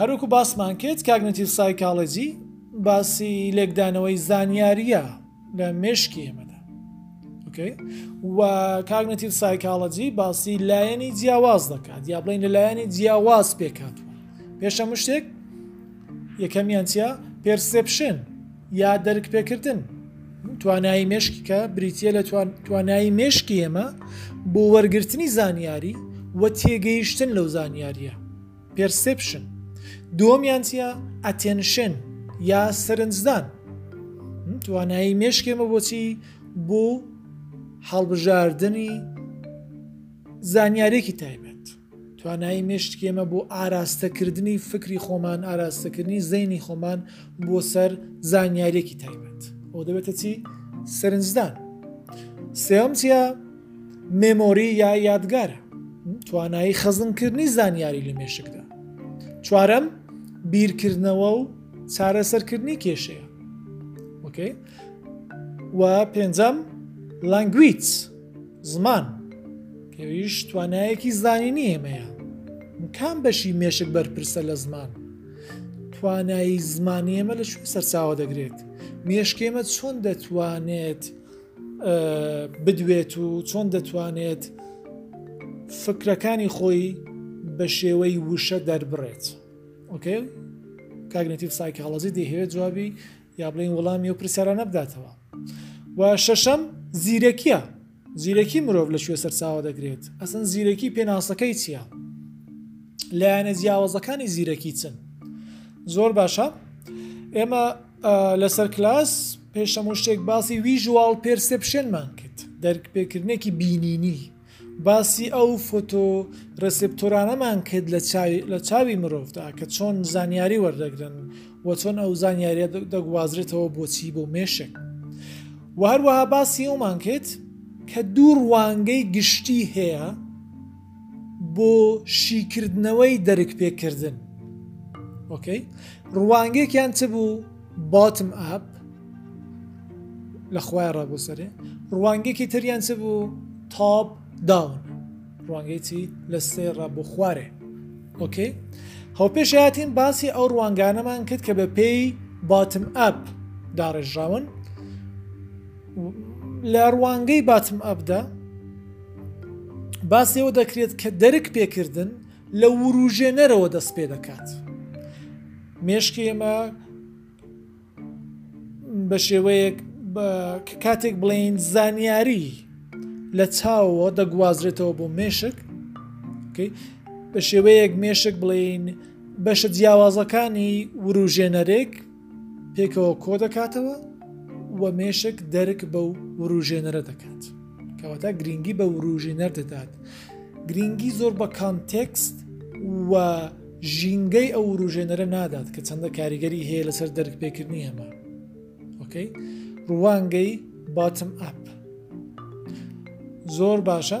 هەروەکو باسمان کرد کاک نەتیف سایکاڵجی باسی لێکدانەوەی زانیاریە لە مێشکی ئێمەدا ئۆکەی و کاک نەتیف سایکاڵجی باسی لایەنی جیاواز دەکات یا بڵین لە لایەنی جیاواز پێکاتوە پێشە مشتێک یەکەمیان چیا پێرسپشن یا دەرک پێکردن توانایی مێشک کە بریتە لە توانایی مێشکی ئێمە بۆ وەرگرتنی زانیاری و تێگەیشتن لەو زانیاریە پرسپشن دۆمیانسیە ئەتێنشن یا سەرنجدان توانایی مێشکێمە بۆچی بۆ هەڵبژاردننی زانیارێکی تایبێت توانایی مێشکی ئێمە بۆ ئاراستەکردنی فکری خۆمان، ئاراستەکردنی زەینی خۆمان بۆ سەر زانیاریەکی تایبەت ئەو دەبێتە چی سەرنجدان سێم چیە مێمۆری یا یادگارە توانایی خەزنکردنی زانیاری لە مێشکدا چوارەم بیرکردنەوە و چارەسەرکردنی کێشەیە وەکەی و پێنجەم لەنگویچ زمان پێویش توانایەکی زانینی ئێمەیە کام بەشی مێشک بەرپرسە لە زمان توانایی زمانی ئێمە لە شوێن سەرچاوە دەگرێت مێشکێمە چۆن دەتوانێت بدوێت و چۆن دەتوانێت فکرەکانی خۆی بە شێوەی وشە دەربڕێت ئۆکەی کاگنێتیف سایکاڵەزی دەهەوێت جوابی یا بڵێین وڵامی ئەو پرسیارانە بداتەوە و شەشەم زیرەکیە زیرەکی مرۆڤ لە کوێ سەرچاوە دەگرێت ئەسن زیرەکی پێناسەکەی چییە لایەنە جیاوازەکانی زیرەکی چن زۆر باشە ئێمە لەسەر کلاس پێشەمو شتێک باسی ویژوال پێرسپشنمان کرد دەرک پێکردنێکی بینینی باسی ئەو فۆتۆ رێسێپتۆرانەمان کرد لە چاوی مرۆڤدا کە چۆن زانیاری وەردەگرن و چۆن ئەو زانیاریە دەگوازرێتەوە بۆچی بۆ مێشک و هەروەها باسی ئەومان کرد کە دوو ڕوانگەی گشتی هەیە بۆ شیکردنەوەی دەرک پێکردن ئۆکەی ڕوانگێکیان چ بوو؟ Bottom up لە خوای ڕا بۆ سەرێ ڕوانگەکی تریان چ بوو تاپ داون ڕوانگەی چی لە سێ ڕا بۆ خوارێ ئۆکەی هەو پێشهاتین باسی ئەو ڕوانگانەمان کرد کە بە پێی باتم ئەپ داڕێژراون لە ڕوانگەی باتم ئەپدا باسیەوە دەکرێت کە دەرک پێکردن لە وروژێنەرەوە دەست پێ دەکات مێشکی ئێمە بە شێوەیەک کاتێک بڵین زانیاری لە چاوەوە دەگوازرێتەوە بۆ مێشک بە شێوەیەک مێشک بڵین بەشە جیاوازەکانی وروژێنەرێک پێکەوە کۆدەکاتەوە و مێشک دەرک بەو وروژێنەرە دەکات کەواتە گرنگی بە وروژێنەر دەدات گرنگی زۆر بە کانتێکست و ژینگەی ئەو وروژێنەرە نادات کە چەندە کاریگەری هەیە لەسەر دەرک پێکردنی ئەمە ئۆکەی ڕوانگەی باتم ئەپ زۆر باشە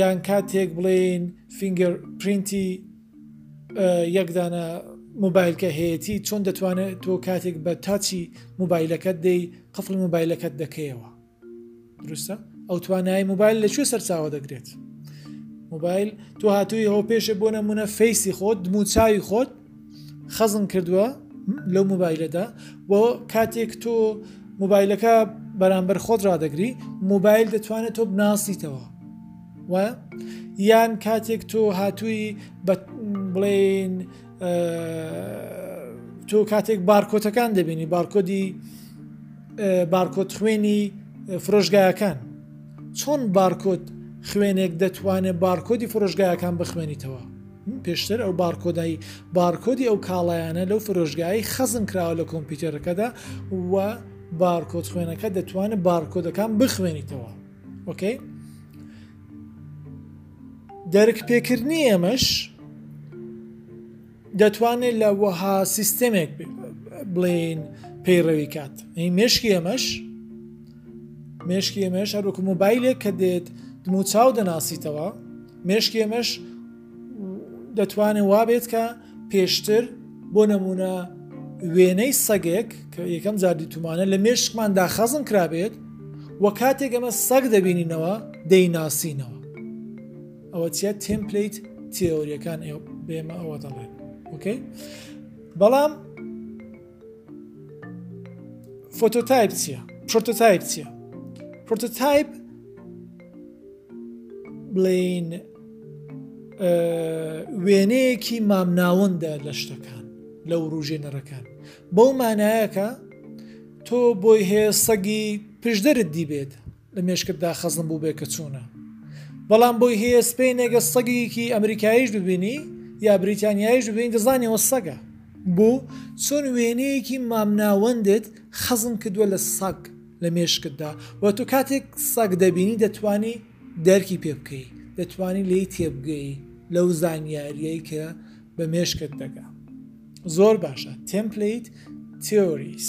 یان کاتێک بڵێین فینگەر پرینتی یەک دانە موبایلکە هەیەی چۆن دەتوانێت تۆ کاتێک بە تاچی موبایلەکەت دەی قفڵ موبایلەکەت دەکەیەوە دروستە ئەو توانای موبایل لەکوێ سەرچاوە دەگرێت موبایل تۆ هاتووی هەوپێشە بۆ نمونە فەیسی خۆت دموچوی خۆت خەزن کردووە لەو موبایلەدا بۆ کاتێک تۆ موبایلەکە بەرامبەر خۆت ڕدەگری موبایل دەتوانێت تۆ بناسیتەوە وایە یان کاتێک تۆ هاتووی بە بڵێن تۆ کاتێک بارکۆتەکان دەبینی بارکۆدی بارکۆت خوێنی فرۆشگایەکان چۆن بارکۆت خوێنێک دەتوانێت بارکۆدی فرۆشگایەکان بخوێنیتەوە پێشتر ئەو بارکۆدەی بارکۆدی ئەو کاڵایانە لەو فرۆشگایەی خەزن کراوە لە کۆمپیوتەرەکەدا و بارکۆت خوێنەکە دەتوانێت بارکۆدەکان بخوێنیتەوە وەکەی دەرک پێکردنی ئێمەش دەتوانێت لە وەها سیستەمێک بڵێن پەیڕەوی کات مشکی ئێمەش مێشکی ئێمەش هەر وەکو مۆبایلێک کە دێت دمو چاو دەناسیتەوە مێشکی ئێمەش دەتوانێت وابێت کە پێشتر بۆ نمونە وێنەی سەگێک کە یەکەم جادی تومانە لە مێشکمان داخەزم کرابێت و کاتێک ئەمە سەگ دەبینینەوە دەیناسینەوە ئەوە چیە تمپلیت تێۆریەکان بێمە ئەوە دەڵێن وکەی بەڵام فۆتۆتایپ چییە پرۆتۆتایپ چییە پرۆتۆتایپ بڵین وێنەیەکی مامناوەندە لە شتەکان لە وروژێنەرەکان بەو مانایەکە تۆ بۆی هەیە سەگی پشدەرت دیبێت لە مێشکتدا خەزن بووبێ کە چوونە. بەڵام بۆی هەیە سپێینێگە سەگێکی ئەمریکاییش ببینی یا بریتانیاییش ببینی دەزانی ئەوە سەگە. بۆ؟ چۆن وێنەیەکی مامناوەندت خەزن کردووە لە سەگ لە مێشکتدا و تۆ کاتێک سەگ دەبینی دەتوانی دەرکی پێ بکەی، دەتوانی لێی تێبگەی لەو زانیارییەی کە بە مێشکت دەگا. زۆر باشە Template Theories.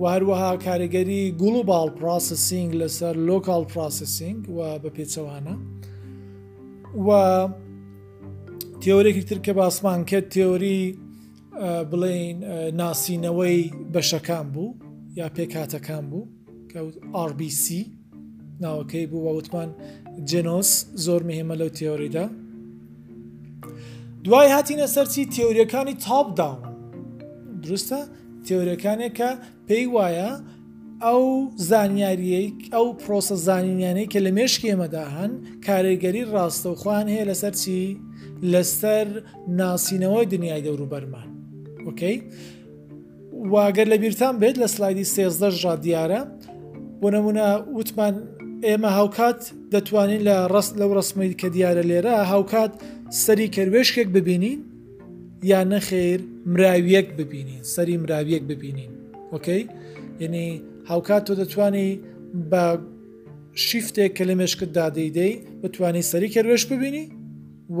و هەروەها کاریگەری گوڵوباڵ پراسسینگ لەسەر لۆکال پراسسینگ و بە پێچەوانە و تێۆرێکی تر کە باسمان کرد تێۆری بڵین ناسینەوەی بەشەکان بوو یا پێکاتەکان بوو کەوت RBC ناوەکەی بوو بە وتمان جنۆس زۆر مهمە لەو تێۆریدا دوای هاتینە سەرچی تێوریەکانی تاپ داون دروستە تێورەکانێکە پێی وایە ئەو زانیاریەی ئەو پرۆسە زانینیانەی کە لە مێشکی ئێمەدا هەن کارێگەری ڕاستەوخۆیان هەیە لەسەر چی لەسەر ناسینەوەی دنیای دەوروبەرمان وەکەی وە گەر لە بیرتان بێت لە سلایدی سێزدە ژە دیارە بۆ نمونە وتمان ئێمە هاوکات دەتوانین لە ڕست لەو ڕسمەی کە دیارە لێرە هاوکات سەری کەروێشکێک ببینین یا نەخێر مراویەک ببینین سەری مراویەک ببینین وەکەی یعنی هاوکات تۆ دەتوانی بە شیفتێک کە لە مێشکت دادەیدەی بتانی سەری کەروێش ببینی و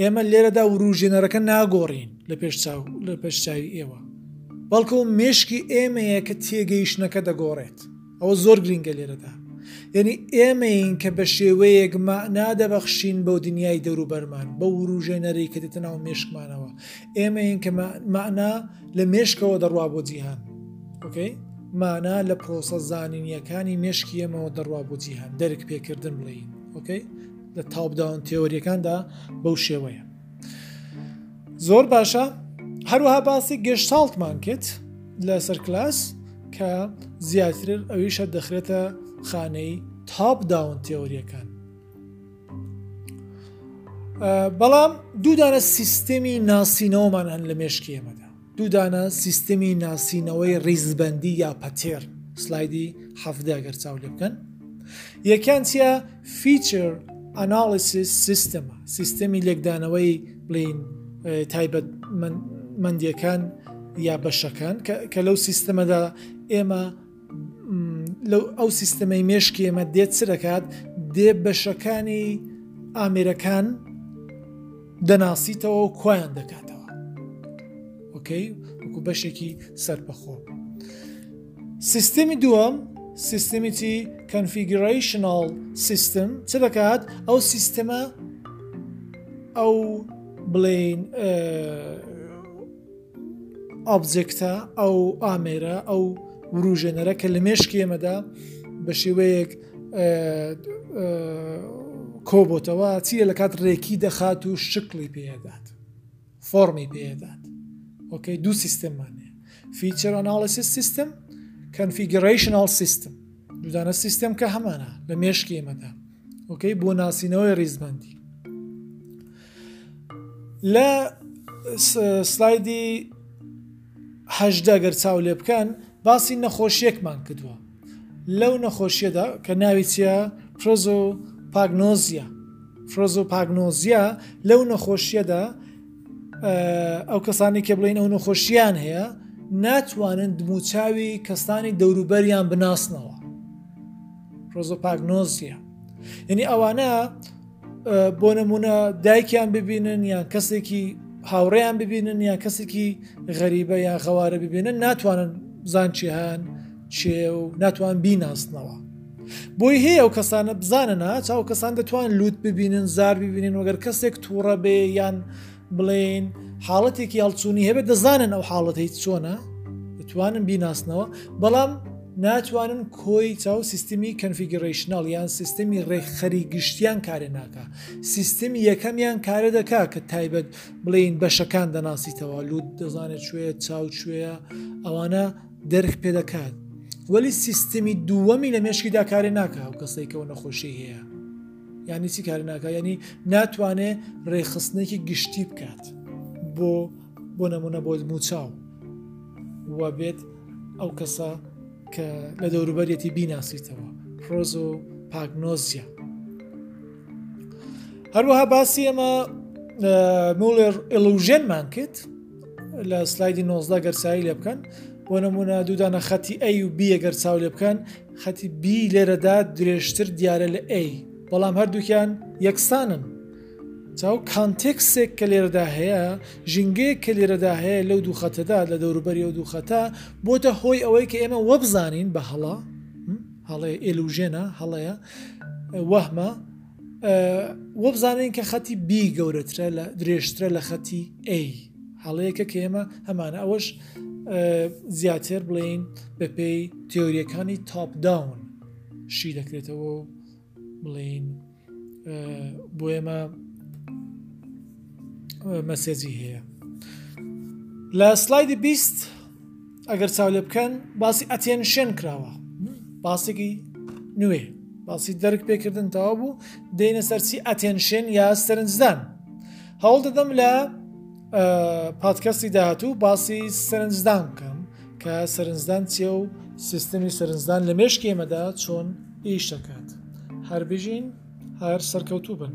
ئێمە لێرەدا وروژێنەرەکە ناگۆڕین لە پێش چاو لە پێش چاوی ئێوە بەڵکە و مشکی ئێمەیە کە تێگەیشتنەکە دەگۆڕێت ئەوە زۆر گرنگە لێرەدا یعنی ئێمەین کە بە شێوەیەک مەنا دەبەخشین بەو دنیای دەوروبەرمان بە وروژێنەری کە دێتە ناو مشکمانەوە ئێمەین کە مەنا لە مشکەوە دەڕوا بۆ جیهان ئۆکەی مانا لە پرۆسە زانینیەکانی مشکیەمەوە دەڕوا بۆ جیهان دەرک پێکردن بڵین ئۆکەی لە تاوپ داون تێۆریەکاندا بەو شێوەیە زۆر باشە هەروەها باسی گەشتاڵتمان کرد لە سەر کلاس کە زیاتر ئەویشە دەخرێتە خانەی تاپ داون تێۆریەکان بەڵام دوودانە سیستەمی ناسینەوەمان هەن لە مێشکی ئێمەدا دوو دانە سیستمی ناسینەوەی ڕیزبەندی یا پەتێر سلایدی حەفدە گەر چاو لێ بکەن یەکیان چیە فیچر ئەنالیسیس سیستم سیستەمی لێکدانەوەی بڵین تایبەت مندیەکان یا بەشەکان کە لەو سیستەمەدا ئێمە لەو ئەو سیستەمەی مێشکی ئێمە دێت چ دەکات دێ بەشەکانی ئامێرەکان دەناسیتەوە و کویان دەکاتەوە وەکەی وەکو بەشێکی سەرپەخۆ سیستمی دووەم سیستمیتی کەنفیگرایشنال سیستم چ دەکات ئەو سیستەمە ئەو بڵین ئۆبجێکتە، ئەو ئامێرە، ئەو وروژێنەرە کە لە مێشکی ئێمەدا بە شێوەیەک کۆبتەوە چیە لە کات ڕێکی دەخات و شکلی پێدات فۆرمی پێدات ئۆکەی دوو سیستممانەیە فیچەر ئەناڵسی سیستم کەنفیگرەیشنال سیستم دوودانە سیستم کە هەمانە لە مێشکی ئێمەدا ئۆکەی بۆ ناسینەوەی ریزبندی لە سلایدی هەژدە گەر چاو لێ بکەن باسی نەخۆشیەکمان کردووە لەو نەخۆشیەدا کە ناوی چیە فرۆزۆ پاگنۆزیە فرۆزۆ پاگنۆزیە لەو نەخۆشیەدا ئەو کەسانی کە بڵین ئەو نەخۆشییان هەیە ناتوانن دموچاوی کەسانی دەوروبەریان بناسنەوە فرۆزۆ پاگنۆزیە یعنی ئەوانە بۆ نمونە دایکیان ببینن یان کەسێکی هاوڕێیان ببینن یان کەسێکی غەریبە یان خەوارە ببینن ناتوانن زانچی هەن چێ و ناتوان بیناسنەوە بۆی هەیە ئەو کەسانە بزانە چاو کەسان دەتوان لووت ببینن زار ببینن وەگەر کەسێک تووڕە بێ یان بڵێن حاڵەتێکی هەڵچوونی هەبێت دەزانن ئەو حاڵەتەی چۆنە دەتوانن بیناسنەوە بەڵام ناتوانن کۆی چاو سیستمی کەنفیگرڕیشنال یان سیستمی ڕێکخەری گشتیان کارێ ناکە سیستمی یەکەمیان کارە دەکا کە تایبەت بڵین بەشەکان دەناسیتەوە لووت دەزانێت کوێ چاو کوێە ئەوانە دەرخ پێ دەکات وەلی سیستمی دووەمی لە مێشکیدا کارێ ناکە و کەسێکەوە نەخۆشی هەیە یعنی چی کار ناکە یعنی ناتوانێ ڕێخستنێکی گشتی بکات بۆ بۆ نمونە بۆ موچاو و بێت ئەو کەسە کە لە دەوروبەرەتی بیناسیتەوە پرۆز و پاکنۆزیە هەروەها باسی ئەمە مولێر ئلوژێنمان کرد لە سلایدی نۆزدا گەر چاوی لێ بکەن بۆ نمونە دوودانە خەتی ئەی و بیە گەر چاو لێ بکەن خەتی بی لێرەدا درێژتر دیارە لە ئەی بەڵام هەردووکیان یەکسانن چاو کانتێکسێک کە لێرەدا هەیە ژینگەیە کە لێرەدا هەیە لەو دوو خەتەدا لە دەوروبەری ئەو دوو خەتە بۆتە هۆی ئەوەی کە ئێمە وەبزانین بە هەڵا هەڵێ ئێلوژێنە هەڵەیە وەهمە وەبزانین کە خەتی B گەورەترە لە درێژترە لە خەتی A هەڵەیەکە کە ئێمە هەمانە ئەوەش زیاتر بڵین بە پێی تێۆریەکانی تاپ داون شی دەکرێتەوە و بڵین بۆ ئێمە مەسێجی هەیە لە سلایدی بیست ئەگەر چاو لێ بکەن باسی ئەتێنشێن کراوە باسێکی نوێ باسی دەرک پێکردن تەوا بوو دێنە سەرچی ئەتێنشێن یا سەرنجدان هەوڵ دەدەم لە پادکەستی داهاتوو باسی سەرنجدان بکەم کە سەرنجدان چێ و سیستمی سەرنجدان لە مێشکی ئێمەدا چۆن ئیش دەکات هەر بژین هەر سەرکەوتوو بن.